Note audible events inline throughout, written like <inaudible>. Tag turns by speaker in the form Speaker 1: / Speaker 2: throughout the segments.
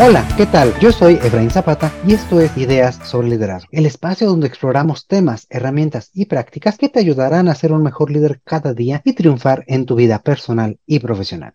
Speaker 1: Hola, ¿qué tal? Yo soy Efraín Zapata y esto es Ideas sobre Liderazgo, el espacio donde exploramos temas, herramientas y prácticas que te ayudarán a ser un mejor líder cada día y triunfar en tu vida personal y profesional.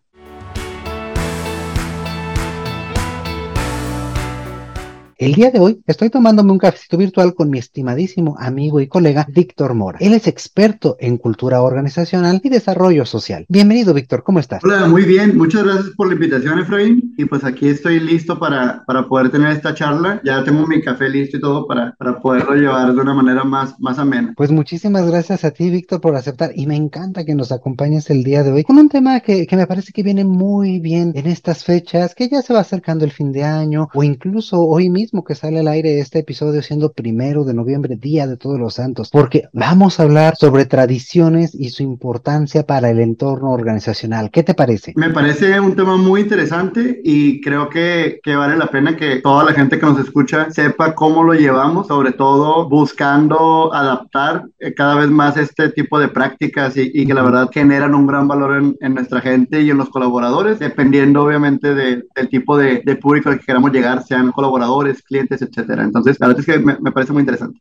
Speaker 1: El día de hoy estoy tomándome un cafecito virtual con mi estimadísimo amigo y colega Víctor Mora. Él es experto en cultura organizacional y desarrollo social. Bienvenido, Víctor, ¿cómo estás?
Speaker 2: Hola, muy bien. Muchas gracias por la invitación, Efraín. Y pues aquí estoy listo para, para poder tener esta charla. Ya tengo mi café listo y todo para, para poderlo llevar de una manera más, más amena.
Speaker 1: Pues muchísimas gracias a ti, Víctor, por aceptar. Y me encanta que nos acompañes el día de hoy con un tema que, que me parece que viene muy bien en estas fechas, que ya se va acercando el fin de año o incluso hoy mismo que sale al aire este episodio siendo primero de noviembre, Día de Todos los Santos, porque vamos a hablar sobre tradiciones y su importancia para el entorno organizacional. ¿Qué te parece?
Speaker 2: Me parece un tema muy interesante y creo que, que vale la pena que toda la gente que nos escucha sepa cómo lo llevamos, sobre todo buscando adaptar eh, cada vez más este tipo de prácticas y, y que la verdad generan un gran valor en, en, nuestra gente y en los colaboradores, dependiendo obviamente de, del tipo de, de público al que queramos llegar, sean colaboradores, clientes, etcétera. Entonces, la verdad es que me, me parece muy interesante.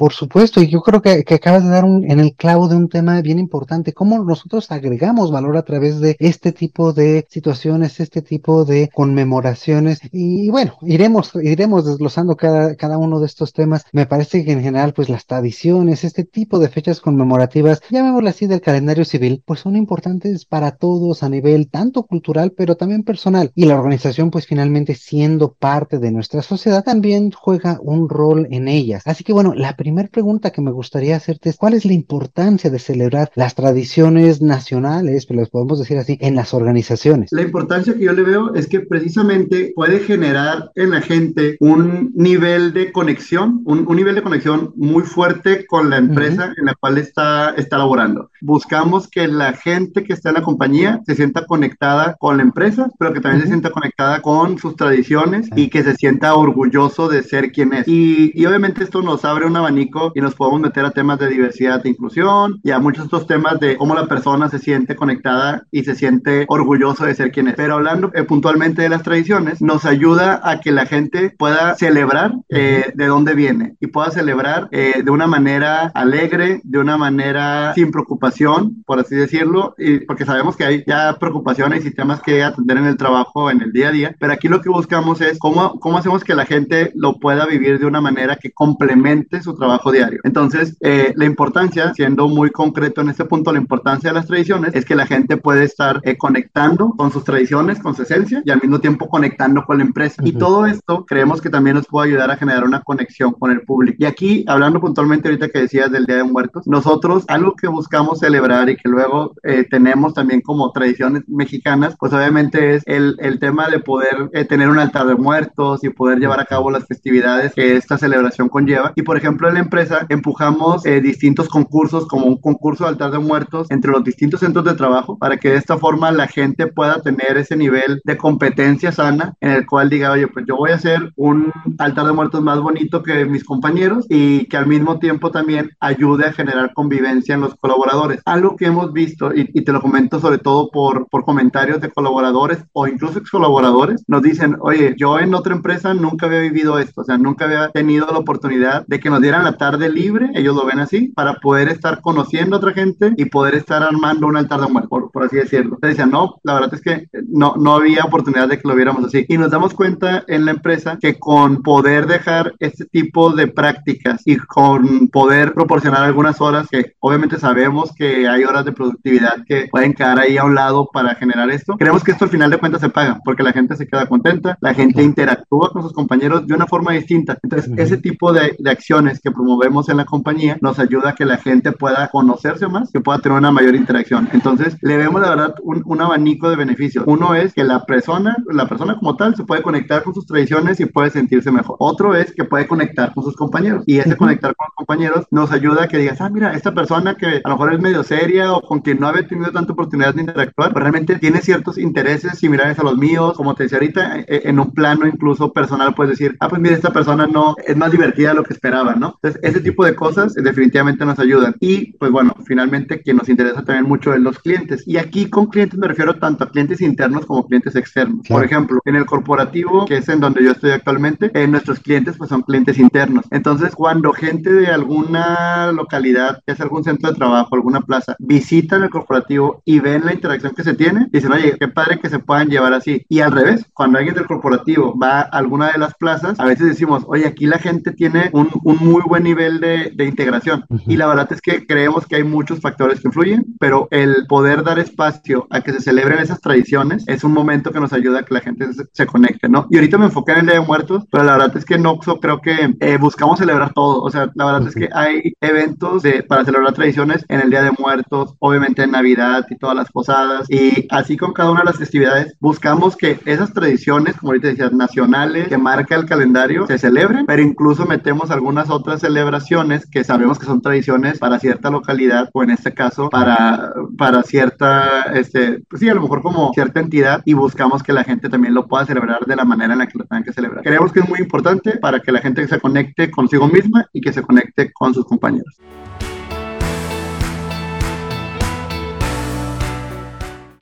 Speaker 1: Por supuesto, y yo creo que, que acabas de dar un, en el clavo de un tema bien importante, cómo nosotros agregamos valor a través de este tipo de situaciones, este tipo de conmemoraciones. Y bueno, iremos, iremos desglosando cada, cada uno de estos temas. Me parece que en general, pues las tradiciones, este tipo de fechas conmemorativas, llamémoslas así del calendario civil, pues son importantes para todos a nivel tanto cultural, pero también personal. Y la organización, pues finalmente siendo parte de nuestra sociedad, también juega un rol en ellas. Así que bueno, la primera primera pregunta que me gustaría hacerte es cuál es la importancia de celebrar las tradiciones nacionales, pero las podemos decir así, en las organizaciones.
Speaker 2: La importancia que yo le veo es que precisamente puede generar en la gente un nivel de conexión, un, un nivel de conexión muy fuerte con la empresa uh -huh. en la cual está, está laborando. Buscamos que la gente que está en la compañía se sienta conectada con la empresa, pero que también uh -huh. se sienta conectada con sus tradiciones uh -huh. y que se sienta orgulloso de ser quien es. Y, y obviamente esto nos abre un abanico y nos podemos meter a temas de diversidad e inclusión y a muchos otros temas de cómo la persona se siente conectada y se siente orgulloso de ser quien es. Pero hablando eh, puntualmente de las tradiciones, nos ayuda a que la gente pueda celebrar eh, de dónde viene y pueda celebrar eh, de una manera alegre, de una manera sin preocupación, por así decirlo, y porque sabemos que hay ya preocupaciones y temas que atender en el trabajo, en el día a día, pero aquí lo que buscamos es cómo, cómo hacemos que la gente lo pueda vivir de una manera que complemente su trabajo trabajo diario. Entonces, eh, la importancia, siendo muy concreto en este punto, la importancia de las tradiciones es que la gente puede estar eh, conectando con sus tradiciones, con su esencia y al mismo tiempo conectando con la empresa. Uh -huh. Y todo esto creemos que también nos puede ayudar a generar una conexión con el público. Y aquí, hablando puntualmente ahorita que decías del Día de Muertos, nosotros algo que buscamos celebrar y que luego eh, tenemos también como tradiciones mexicanas, pues obviamente es el, el tema de poder eh, tener un altar de muertos y poder llevar a cabo las festividades que esta celebración conlleva. Y por ejemplo, en empresa empujamos eh, distintos concursos como un concurso de altar de muertos entre los distintos centros de trabajo para que de esta forma la gente pueda tener ese nivel de competencia sana en el cual diga, oye, pues yo voy a hacer un altar de muertos más bonito que mis compañeros y que al mismo tiempo también ayude a generar convivencia en los colaboradores. Algo que hemos visto, y, y te lo comento sobre todo por, por comentarios de colaboradores o incluso ex colaboradores, nos dicen, oye, yo en otra empresa nunca había vivido esto, o sea, nunca había tenido la oportunidad de que nos dieran la tarde libre, ellos lo ven así, para poder estar conociendo a otra gente y poder estar armando un altar de muerte, por, así decirlo. Entonces decían, no, la verdad es que no, no había oportunidad de que lo viéramos así. Y nos damos cuenta en la empresa que con poder dejar este tipo de prácticas y con poder proporcionar algunas horas, que obviamente sabemos que hay horas de productividad que pueden quedar ahí a un lado para generar esto, creemos que esto al final de cuentas se paga, porque la gente se queda contenta, la gente interactúa con sus compañeros de una forma distinta. Entonces, ese tipo de, de acciones que promovemos en la compañía nos ayuda a que la gente pueda conocerse más, que pueda tener una mayor interacción. Entonces, le vemos la verdad un, un, abanico de beneficios. Uno es que la persona, la persona como tal, se puede conectar con sus tradiciones y puede sentirse mejor. Otro es que puede conectar con sus compañeros y ese uh -huh. conectar con compañeros nos ayuda a que digas, ah, mira, esta persona que a lo mejor es medio seria o con quien no había tenido tanta oportunidad de interactuar, pues realmente tiene ciertos intereses similares a los míos. Como te decía ahorita, en un plano incluso personal puedes decir, ah, pues mira, esta persona no es más divertida de lo que esperaba, ¿no? Entonces, ese tipo de cosas definitivamente nos ayudan. Y pues bueno, finalmente quien nos interesa también mucho es los clientes. Y aquí con clientes me refiero tanto a clientes internos como clientes externos. Por ejemplo, en el corporativo, que es en donde yo estoy actualmente, eh, nuestros clientes pues son clientes internos. Entonces, cuando gente de alguna localidad, es algún centro de trabajo, alguna plaza, visitan el corporativo y ven la interacción que se tiene, dicen, oye, qué padre que se puedan llevar así. Y al revés, cuando alguien del corporativo va a alguna de las plazas, a veces decimos, oye, aquí la gente tiene un, un muy buen nivel de, de integración. Y la verdad es que creemos que hay muchos factores que influyen, pero el poder dar espacio a que se celebren esas tradiciones es un momento que nos ayuda a que la gente se, conecte, ¿no? Y ahorita me enfoqué en el Día de Muertos, pero la verdad es que en Oxo creo que eh, buscamos celebrar todo. O sea, la verdad es que hay eventos de, para celebrar tradiciones en el Día de Muertos, obviamente en Navidad y todas las posadas. Y así con cada una de las festividades, buscamos que esas tradiciones, como ahorita decías, nacionales, que marca el calendario, se celebren, pero incluso metemos algunas otras celebraciones que sabemos que son tradiciones para cierta localidad o en este caso para, para cierta, este, pues sí, a lo mejor como cierta entidad y buscamos que la gente también lo pueda celebrar de la manera en la que lo tengan que celebrar. Creemos que es muy importante para que la gente se conecte consigo misma y que se conecte con sus compañeros.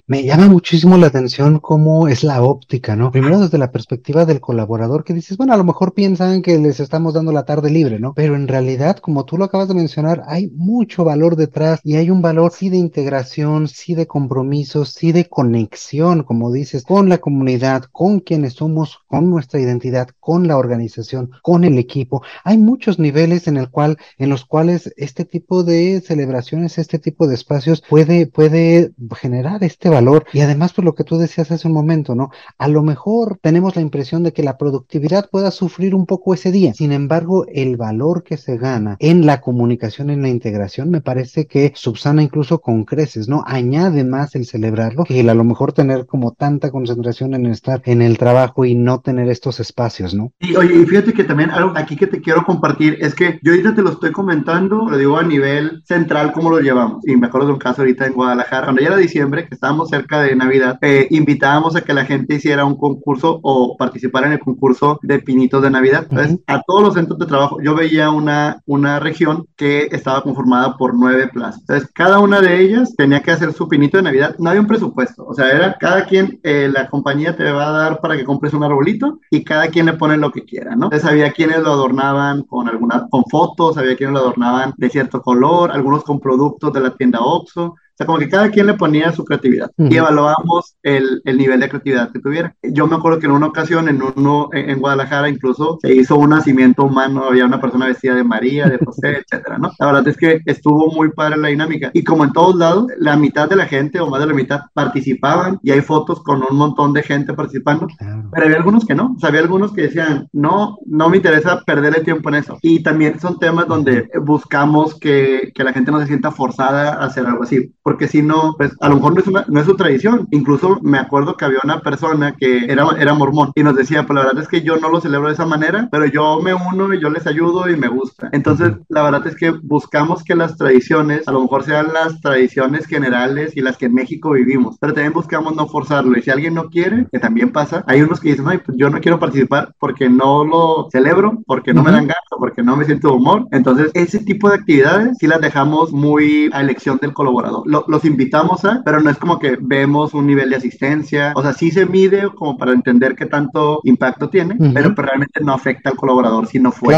Speaker 1: Me llama muchísimo la atención cómo es la óptica, ¿no? Primero desde la perspectiva del colaborador que dices, bueno, a lo mejor piensan que les estamos dando la tarde libre, ¿no? Pero en realidad, como tú lo acabas de mencionar, hay mucho valor detrás y hay un valor sí de integración, sí de compromiso, sí de conexión, como dices, con la comunidad, con quienes somos, con nuestra identidad, con la organización, con el equipo. Hay muchos niveles en el cual, en los cuales este tipo de celebraciones, este tipo de espacios puede, puede generar este valor valor. Y además, por lo que tú decías hace un momento, ¿no? A lo mejor tenemos la impresión de que la productividad pueda sufrir un poco ese día. Sin embargo, el valor que se gana en la comunicación, en la integración, me parece que subsana incluso con creces, ¿no? Añade más el celebrarlo que el a lo mejor tener como tanta concentración en estar en el trabajo y no tener estos espacios, ¿no?
Speaker 2: Y oye, y fíjate que también algo aquí que te quiero compartir es que yo ahorita te lo estoy comentando, lo digo a nivel central, cómo lo llevamos. Y me acuerdo de un caso ahorita en Guadalajara, cuando ya era diciembre, que estábamos cerca de Navidad, eh, invitábamos a que la gente hiciera un concurso o participara en el concurso de pinitos de Navidad. Entonces, a todos los centros de trabajo, yo veía una, una región que estaba conformada por nueve plazas. Entonces, cada una de ellas tenía que hacer su pinito de Navidad. No había un presupuesto, o sea, era cada quien, eh, la compañía te va a dar para que compres un arbolito y cada quien le pone lo que quiera, ¿no? Entonces, había quienes lo adornaban con alguna, con fotos, había quienes lo adornaban de cierto color, algunos con productos de la tienda Oxxo, sea, como que cada quien le ponía su creatividad y evaluábamos el, el, nivel de creatividad que tuviera. Yo me acuerdo que en una ocasión, en uno en, Guadalajara, incluso se hizo un nacimiento humano, había una persona vestida de María, de José, <laughs> etcétera, ¿no? La verdad es que estuvo muy padre la dinámica. Y como en todos lados, la mitad de la gente o más de la mitad participaban y hay fotos con un montón de gente participando, pero había algunos que no. O sea, había algunos que decían, no, no me interesa perder el tiempo en eso. Y también son temas donde buscamos que, que la gente no se sienta forzada a hacer algo así porque si no, pues a lo mejor no es, una, no es su tradición. Incluso me acuerdo que había una persona que era, era mormón y nos decía, pues la verdad es que yo no lo celebro de esa manera, pero yo me uno y yo les ayudo y me gusta. Entonces, la verdad es que buscamos que las tradiciones, a lo mejor sean las tradiciones generales y las que en México vivimos, pero también buscamos no forzarlo. Y si alguien no quiere, que también pasa, hay unos que dicen, ay, pues yo no quiero participar porque no lo celebro, porque no me dan ganas, porque no me siento humor. Entonces, ese tipo de actividades sí las dejamos muy a elección del colaborador los invitamos a, pero no es como que vemos un nivel de asistencia, o sea, sí se mide como para entender qué tanto impacto tiene, pero, realmente no afecta al colaborador si no fue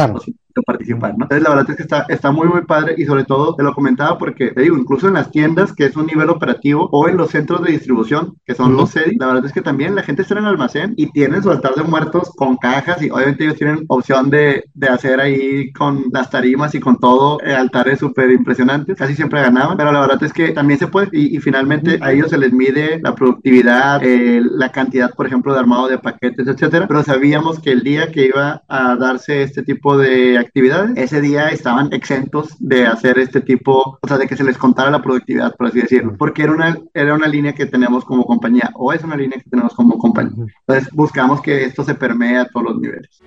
Speaker 2: participar, ¿no? Entonces la verdad es que está, está muy, muy padre y sobre todo te lo comentaba porque, te digo, incluso en las tiendas, que es un nivel operativo, o en los centros de distribución, que son los CEDI, la verdad es que también la gente está en el almacén y tienen su altar de muertos con cajas y obviamente ellos tienen opción de, de hacer ahí con las tarimas y con todo eh, altares súper impresionantes, casi siempre ganaban, pero la verdad es que también se puede y, finalmente a ellos se les mide la productividad, eh, la cantidad, por ejemplo, de armado de paquetes, etcétera, pero sabíamos que el día que iba a darse este tipo de actividades, ese día estaban exentos de hacer este tipo, o sea, de que se les contara la productividad, por así decirlo, porque era una, era una línea que tenemos como compañía, o es una línea que tenemos como compañía. Entonces, buscamos que esto se permee a todos los niveles.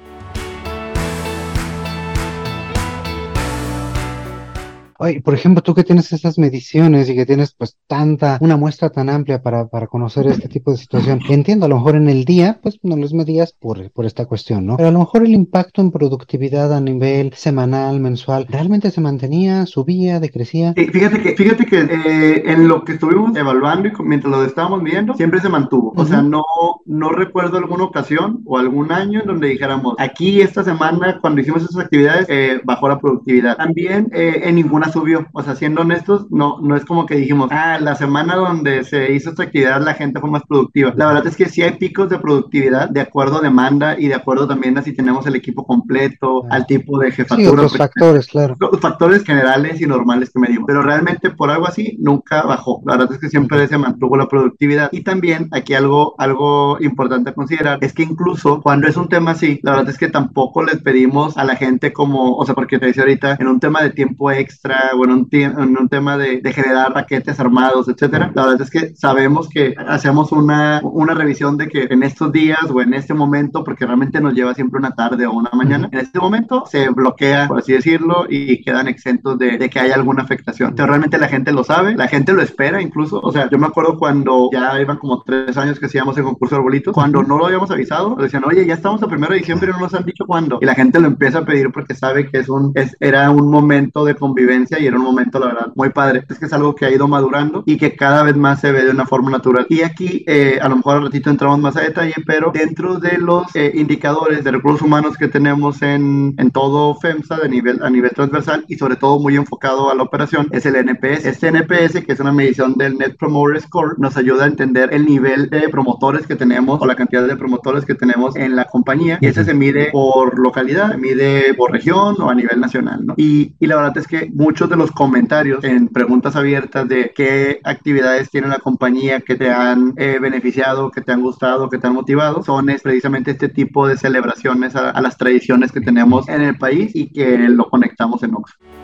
Speaker 1: Oye, por ejemplo, tú que tienes esas mediciones y que tienes pues tanta, una muestra tan amplia para, para conocer este tipo de situación, entiendo, a lo mejor en el día, pues no los medías por, por esta cuestión, ¿no? Pero a lo mejor el impacto en productividad a nivel semanal, mensual, ¿realmente se mantenía, subía, decrecía?
Speaker 2: fíjate que, fíjate que eh, en lo que estuvimos evaluando y mientras lo estábamos viendo, siempre se mantuvo. O sea, no, no recuerdo alguna ocasión o algún año en donde dijéramos, aquí esta semana cuando hicimos esas actividades eh, bajó la productividad. También eh, en ninguna subió. O sea, siendo honestos, no, no es como que dijimos, ah, la semana donde se hizo esta actividad la gente fue más productiva. La verdad es que sí hay picos de productividad de acuerdo a demanda y de acuerdo también a si tenemos el equipo completo, al tipo de jefatura.
Speaker 1: Sí, factores, claro.
Speaker 2: Los factores generales y normales que medimos. Pero realmente por algo así nunca bajó. La verdad es que siempre se mantuvo la productividad. Y también aquí algo, algo importante a considerar es que incluso cuando es un tema así, la verdad es que tampoco les pedimos a la gente como, o sea, porque te decía ahorita, en un tema de tiempo extra o en un, en un tema de, de, generar paquetes armados, etcétera, la verdad es que sabemos que hacemos una, una revisión de que en estos días o en este momento, porque realmente nos lleva siempre una tarde o una mañana, en este momento se bloquea, por así decirlo, y quedan exentos de, de que haya alguna afectación. Entonces realmente la gente lo sabe, la gente lo espera incluso, o sea, yo me acuerdo cuando ya iban como tres años que hacíamos el concurso de arbolitos, cuando no lo habíamos avisado, decían, oye, ya estamos a primero de diciembre y no nos han dicho cuándo. Y la gente lo empieza a pedir porque sabe que es un, es, era un momento de convivencia y era un momento, la verdad, muy padre. Es que es algo que ha ido madurando y que cada vez más se ve de una forma natural. Y aquí, eh, a lo mejor al ratito entramos más a detalle, pero dentro de los eh, indicadores de recursos humanos que tenemos en, en todo FEMSA de nivel, a nivel transversal y sobre todo muy enfocado a la operación, es el NPS. Este NPS, que es una medición del Net Promoter Score, nos ayuda a entender el nivel de promotores que tenemos o la cantidad de promotores que tenemos en la compañía. Y ese se mide por localidad, se mide por región o a nivel nacional, ¿no? Y, y la verdad es que muchos de los comentarios en preguntas abiertas de qué actividades tiene la compañía que te han eh, beneficiado, que te han gustado, que te han motivado, son es precisamente este tipo de celebraciones a, las tradiciones que tenemos en el país y que lo conectamos en Oxford.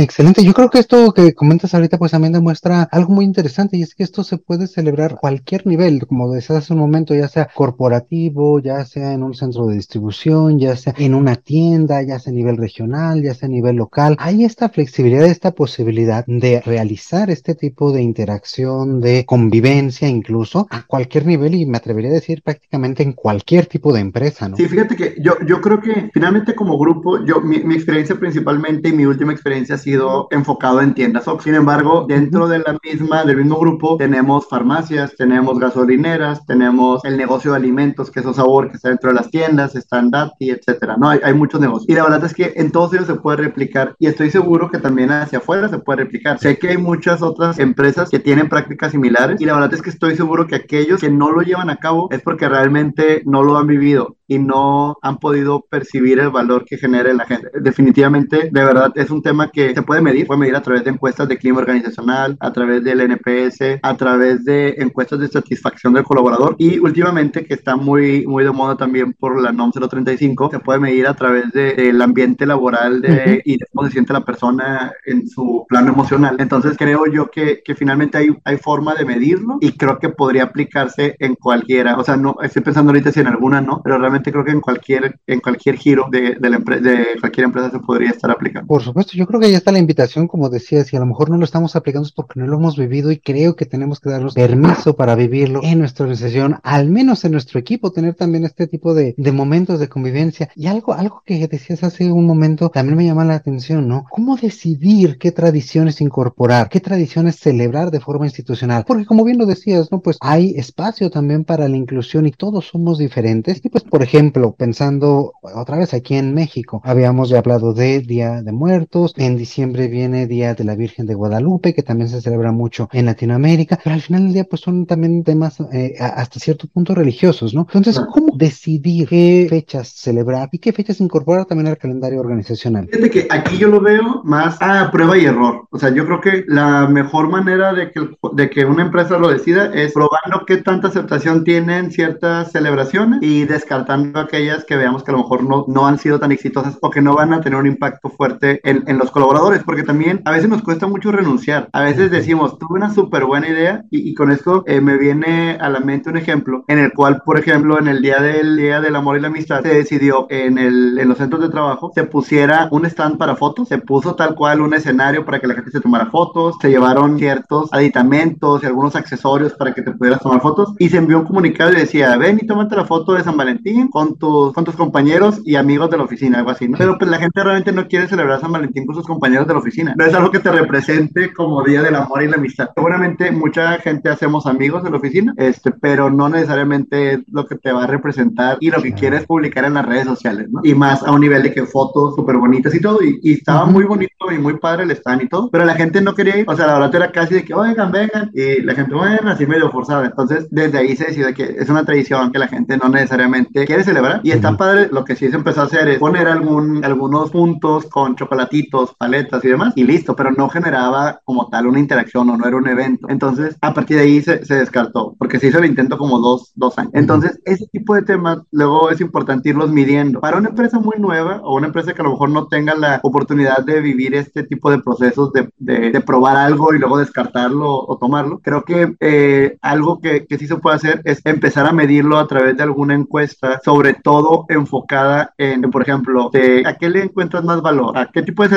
Speaker 1: Excelente. Yo creo que esto que comentas ahorita pues también demuestra algo muy interesante y es que esto se puede celebrar cualquier nivel, como decías hace un momento, ya sea corporativo, ya sea en un centro de distribución, ya sea en una tienda, ya sea a nivel regional, ya sea a nivel local. Hay esta flexibilidad, esta posibilidad de realizar este tipo de interacción, de convivencia incluso a cualquier nivel y me atrevería a decir prácticamente en cualquier tipo de empresa, ¿no?
Speaker 2: Sí, fíjate que yo, yo creo que finalmente como grupo, yo mi, mi experiencia principalmente y mi última experiencia ha sido enfocado en tiendas Sin embargo, dentro de la misma, del mismo grupo, tenemos farmacias, tenemos gasolineras, tenemos el negocio de alimentos, queso sabor, que está dentro de las tiendas, están Dati, etcétera. No, hay, hay muchos negocios. Y la verdad es que en todos ellos se puede replicar y estoy seguro que también hacia afuera se puede replicar. Sé que hay muchas otras empresas que tienen prácticas similares y la verdad es que estoy seguro que aquellos que no lo llevan a cabo es porque realmente no lo han vivido y no han podido percibir el valor que genera la gente. Definitivamente, de verdad, es un tema que se puede medir, puede medir a través de encuestas de clima organizacional, a través del NPS, a través de encuestas de satisfacción del colaborador y últimamente que está muy, muy de moda también por la NOM 035, se puede medir a través del ambiente laboral de, y de cómo se siente la persona en su plano emocional. Entonces creo yo que, que finalmente hay, hay forma de medirlo y creo que podría aplicarse en cualquiera. O sea, no estoy pensando ahorita si en alguna no, pero realmente creo que en cualquier, en cualquier giro de, de, la de cualquier empresa se podría estar aplicando.
Speaker 1: Por supuesto, yo creo que ya está la invitación, como decías, y a lo mejor no lo estamos aplicando es porque no lo hemos vivido y creo que tenemos que darnos permiso para vivirlo en nuestra organización, al menos en nuestro equipo, tener también este tipo de, de momentos de convivencia. Y algo, algo que decías hace un momento también me llama la atención, ¿no? ¿Cómo decidir qué tradiciones incorporar, qué tradiciones celebrar de forma institucional? Porque como bien lo decías, ¿no? Pues hay espacio también para la inclusión y todos somos diferentes. Y pues, por ejemplo, pensando otra vez aquí en México, habíamos ya hablado de Día de Muertos, en diciembre viene Día de la Virgen de Guadalupe, que también se celebra mucho en Latinoamérica, pero al final del día pues son también temas eh, hasta cierto punto religiosos, ¿no? Entonces, ¿cómo decidir qué fechas celebrar y qué fechas incorporar también al calendario organizacional?
Speaker 2: Fíjate que aquí yo lo veo más a prueba y error. O sea, yo creo que la mejor manera de que, de que una empresa lo decida es probando qué tanta aceptación tienen ciertas celebraciones y descartando aquellas que veamos que a lo mejor no, no han sido tan exitosas o que no van a tener un impacto fuerte en, en los colaboradores, porque también a veces nos cuesta mucho renunciar. A veces decimos, tuve una súper buena idea y, y, con esto eh, me viene a la mente un ejemplo en el cual, por ejemplo, en el día del Día del Amor y la Amistad, se decidió en, el, en los centros de trabajo, se pusiera un stand para fotos, se puso tal cual un escenario para que la gente se tomara fotos, se llevaron ciertos aditamentos y algunos accesorios para que te pudieras tomar fotos y se envió un comunicado y decía, ven y tómate la foto de San Valentín con tus, con tus compañeros y amigos de la oficina, algo así, ¿no? Pero pues la gente realmente no quiere celebrar San Valentín con sus compañeros de la oficina. No es algo que te represente como Día del Amor y la Amistad. Seguramente mucha gente hacemos amigos de la oficina, este, pero no necesariamente es lo que te va a representar y lo que quieres publicar en las redes sociales, ¿no? Y más a un nivel de que fotos súper bonitas y todo, y, y estaba muy bonito y muy padre el stand y todo, pero la gente no quería ir, o sea, la verdad era casi de que, oigan, vengan, y la gente, bueno, así medio forzada. Entonces, desde ahí se decidió que es una tradición que la gente no necesariamente quiere celebrar, y está padre, lo que sí se empezó a hacer es poner algún, algunos puntos con chocolatitos, paletas y demás, y listo, pero no generaba como tal una interacción o no era un evento. Entonces, a partir de ahí se, se descartó, porque se hizo el intento como dos, dos años. Entonces, ese tipo de temas luego es importante irlos midiendo. Para una empresa muy nueva o una empresa que a lo mejor no tenga la oportunidad de vivir este tipo de procesos de, de, de probar algo y luego descartarlo o tomarlo, creo que eh, algo que, que sí se puede hacer es empezar a medirlo a través de alguna encuesta, sobre todo enfocada en, por ejemplo, de a qué le encuentras más valor, a qué tipo de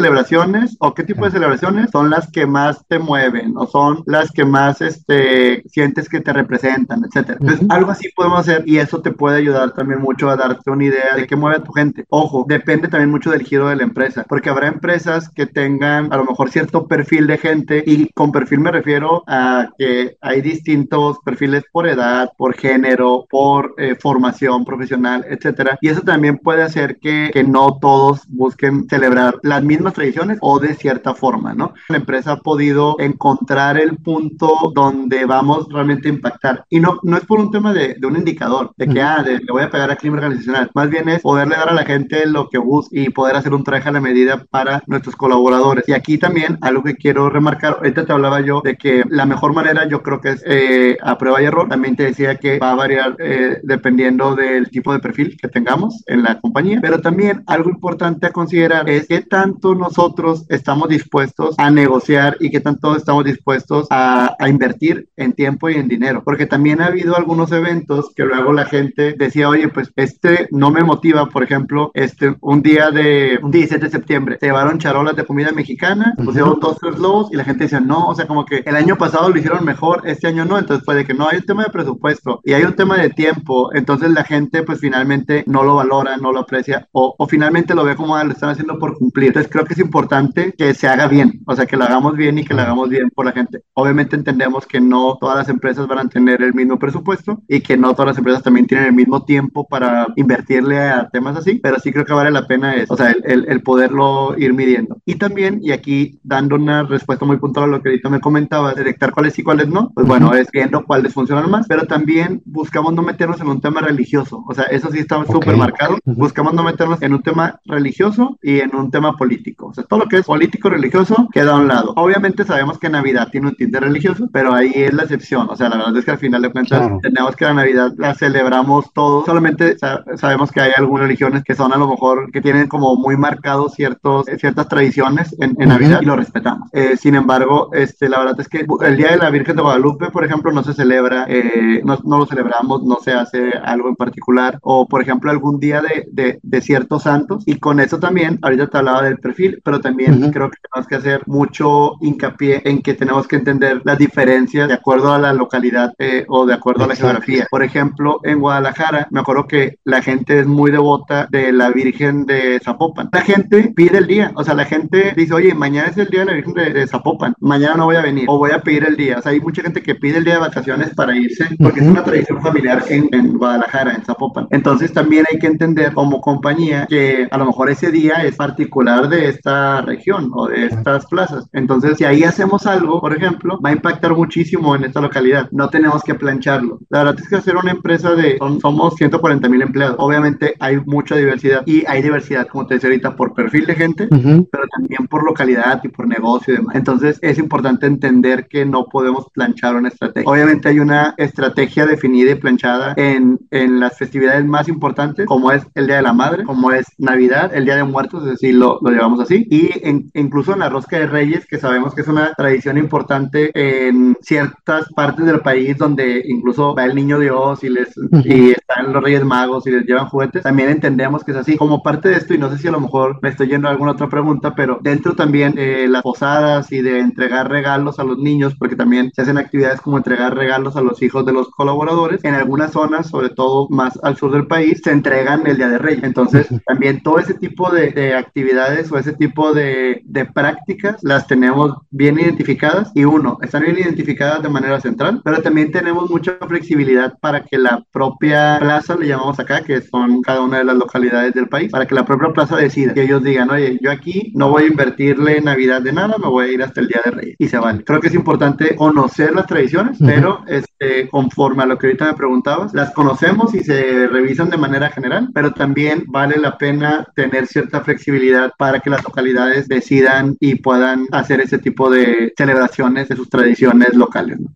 Speaker 2: celebraciones o qué tipo de celebraciones son las que más te mueven o son las que más este, sientes que te representan, etcétera. Entonces, algo así podemos hacer y eso te puede ayudar también mucho a darte una idea de qué mueve a tu gente. Ojo, depende también mucho del giro de la empresa, porque habrá empresas que tengan a lo mejor cierto perfil de gente y con perfil me refiero a que hay distintos perfiles por edad, por género, por eh, formación profesional, etcétera. Y eso también puede hacer que, que no todos busquen celebrar las mismas tradiciones o de cierta forma, ¿no? La empresa ha podido encontrar el punto donde vamos realmente a impactar. Y no, no es por un tema de, de un indicador, de que, ah, de, le voy a pegar a clima organizacional. Más bien es poderle dar a la gente lo que busca y poder hacer un traje a la medida para nuestros colaboradores. Y aquí también algo que quiero remarcar, ahorita te hablaba yo de que la mejor manera yo creo que es eh, a prueba y error. También te decía que va a variar eh, dependiendo del tipo de perfil que tengamos en la compañía. Pero también algo importante a considerar es qué tanto nosotros estamos dispuestos a negociar y qué tanto estamos dispuestos a, a invertir en tiempo y en dinero. Porque también ha habido algunos eventos que luego la gente decía, oye, pues este no me motiva, por ejemplo, este, un día de, un 17 de septiembre, se llevaron charolas de comida mexicana, uh -huh. pusieron dos, tres globos y la gente decía, no, o sea, como que el año pasado lo hicieron mejor, este año no, entonces puede que no, hay un tema de presupuesto y hay un tema de tiempo, entonces la gente pues finalmente no lo valora, no lo aprecia o, o finalmente lo ve como ah, lo están haciendo por cumplir. Entonces creo que es importante que se haga bien, o sea, que lo hagamos bien y que lo hagamos bien por la gente. Obviamente entendemos que no todas las empresas van a tener el mismo presupuesto y que no todas las empresas también tienen el mismo tiempo para invertirle a temas así, pero sí creo que vale la pena es, o sea, el, el, el poderlo ir midiendo. Y también, y aquí dando una respuesta muy puntual a lo que ahorita me comentaba, detectar cuáles sí, cuáles no, pues bueno, es viendo cuáles funcionan más, pero también buscamos no meternos en un tema religioso, o sea, eso sí está súper okay. marcado, buscamos no meternos en un tema religioso y en un tema político, o sea, todo lo que es político religioso queda a un lado. Obviamente sabemos que Navidad tiene un tinte religioso, pero ahí es la excepción, o sea, la verdad es que al final de cuentas claro. tenemos que la Navidad la celebramos todos, solamente sabemos que hay algunas religiones que son a lo mejor que tienen como muy marcados ciertos, ciertas tradiciones en, en Navidad uh -huh. y lo respetamos. Eh, sin embargo, este, la verdad es que el Día de la Virgen de Guadalupe, por ejemplo, no se celebra, eh, no, no, lo celebramos, no se hace algo en particular, o por ejemplo algún día de, de, de ciertos santos, y con eso también, ahorita te hablaba del perfil, pero también uh -huh. creo que tenemos que hacer mucho hincapié en que tenemos que entender las diferencias de acuerdo a la localidad eh, o de acuerdo Exacto. a la geografía. Por ejemplo, en Guadalajara, me acuerdo que la gente es muy devota de la Virgen de Zapopan. La gente pide el día, o sea, la gente dice, oye, mañana es el día de la Virgen de, de Zapopan, mañana no voy a venir, o voy a pedir el día. O sea, hay mucha gente que pide el día de vacaciones para irse, porque uh -huh. es una tradición familiar en, en, Guadalajara, en Zapopan. Entonces también hay que entender como compañía que a lo mejor ese día es particular de esta región o de estas plazas. Entonces, si ahí hacemos algo, por ejemplo, va a impactar muchísimo en esta localidad. No tenemos que plancharlo. La verdad es que hacer una empresa de, son, somos 140 mil empleados. Obviamente hay mucha diversidad y hay diversidad, como te decía ahorita, por perfil de gente, uh -huh. pero también también por localidad y por negocio y demás. Entonces es importante entender que no podemos planchar una estrategia. Obviamente hay una estrategia definida y planchada en, en las festividades más importantes, como es el Día de la Madre, como es Navidad, el Día de Muertos, es decir, lo, lo llevamos así, y incluso en la Rosca de Reyes, que sabemos que es una tradición importante en ciertas partes del país donde incluso va el niño Dios y les y están los Reyes Magos y les llevan juguetes, también entendemos que es así. Como parte de esto, y no sé si a lo mejor me estoy yendo a alguna otra pregunta, pero dentro también eh, las posadas y de entregar regalos a los niños, porque también se hacen actividades como entregar regalos a los hijos de los colaboradores. En algunas zonas, sobre todo más al sur del país, se entregan el Día de Reyes. Entonces, también todo ese tipo de, de actividades o ese tipo de, de prácticas las tenemos bien identificadas y uno, están bien identificadas de manera central, pero también tenemos mucha flexibilidad para que la propia plaza, le llamamos acá, que son cada una de las localidades del país, para que la propia plaza decida, que ellos digan, oye, yo aquí no voy a invertirle Navidad de nada, me voy a ir hasta el Día de Reyes y se vale. Creo que es importante conocer las tradiciones, pero este, conforme a lo que ahorita me preguntabas, las conocemos y se revisan de manera general, pero también vale la pena tener cierta flexibilidad para que las localidades decidan y puedan hacer ese tipo de celebraciones de sus tradiciones locales. ¿no?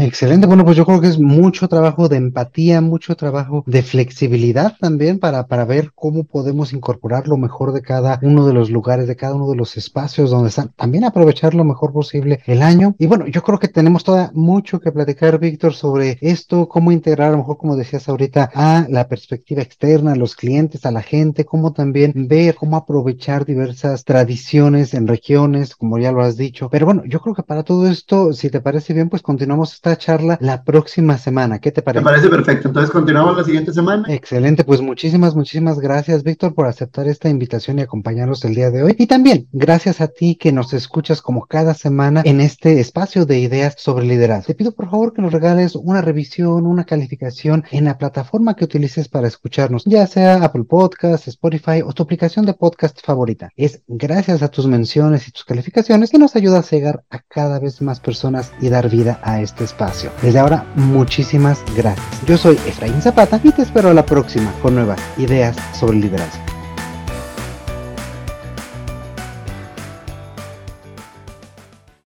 Speaker 1: Excelente, bueno, pues yo creo que es mucho trabajo de empatía, mucho trabajo de flexibilidad también para, para ver cómo podemos incorporar lo mejor de cada uno de los lugares, de cada uno de los espacios donde están, también aprovechar lo mejor posible el año. Y bueno, yo creo que tenemos toda mucho que platicar, Víctor, sobre esto, cómo integrar, a lo mejor como decías ahorita, a la perspectiva externa, a los clientes, a la gente, cómo también ver cómo aprovechar diversas tradiciones en regiones, como ya lo has dicho. Pero bueno, yo creo que para todo esto, si te parece bien, pues continuamos esta charla la próxima semana. ¿Qué te parece?
Speaker 2: Me parece perfecto. Entonces continuamos la siguiente semana.
Speaker 1: Excelente. Pues muchísimas, muchísimas gracias, Víctor, por aceptar esta invitación y acompañarnos el día de hoy. Y también gracias a ti que nos escuchas como cada semana en este espacio de ideas sobre liderazgo. Te pido por favor que nos regales una revisión, una calificación en la plataforma que utilices para escucharnos, ya sea Apple Podcast, Spotify o tu aplicación de podcast favorita. Es gracias a tus menciones y tus calificaciones que nos ayuda a llegar a cada vez más personas y dar vida a este espacio espacio. Desde ahora, muchísimas gracias. Yo soy Efraín Zapata y te espero a la próxima con nuevas ideas sobre liderazgo.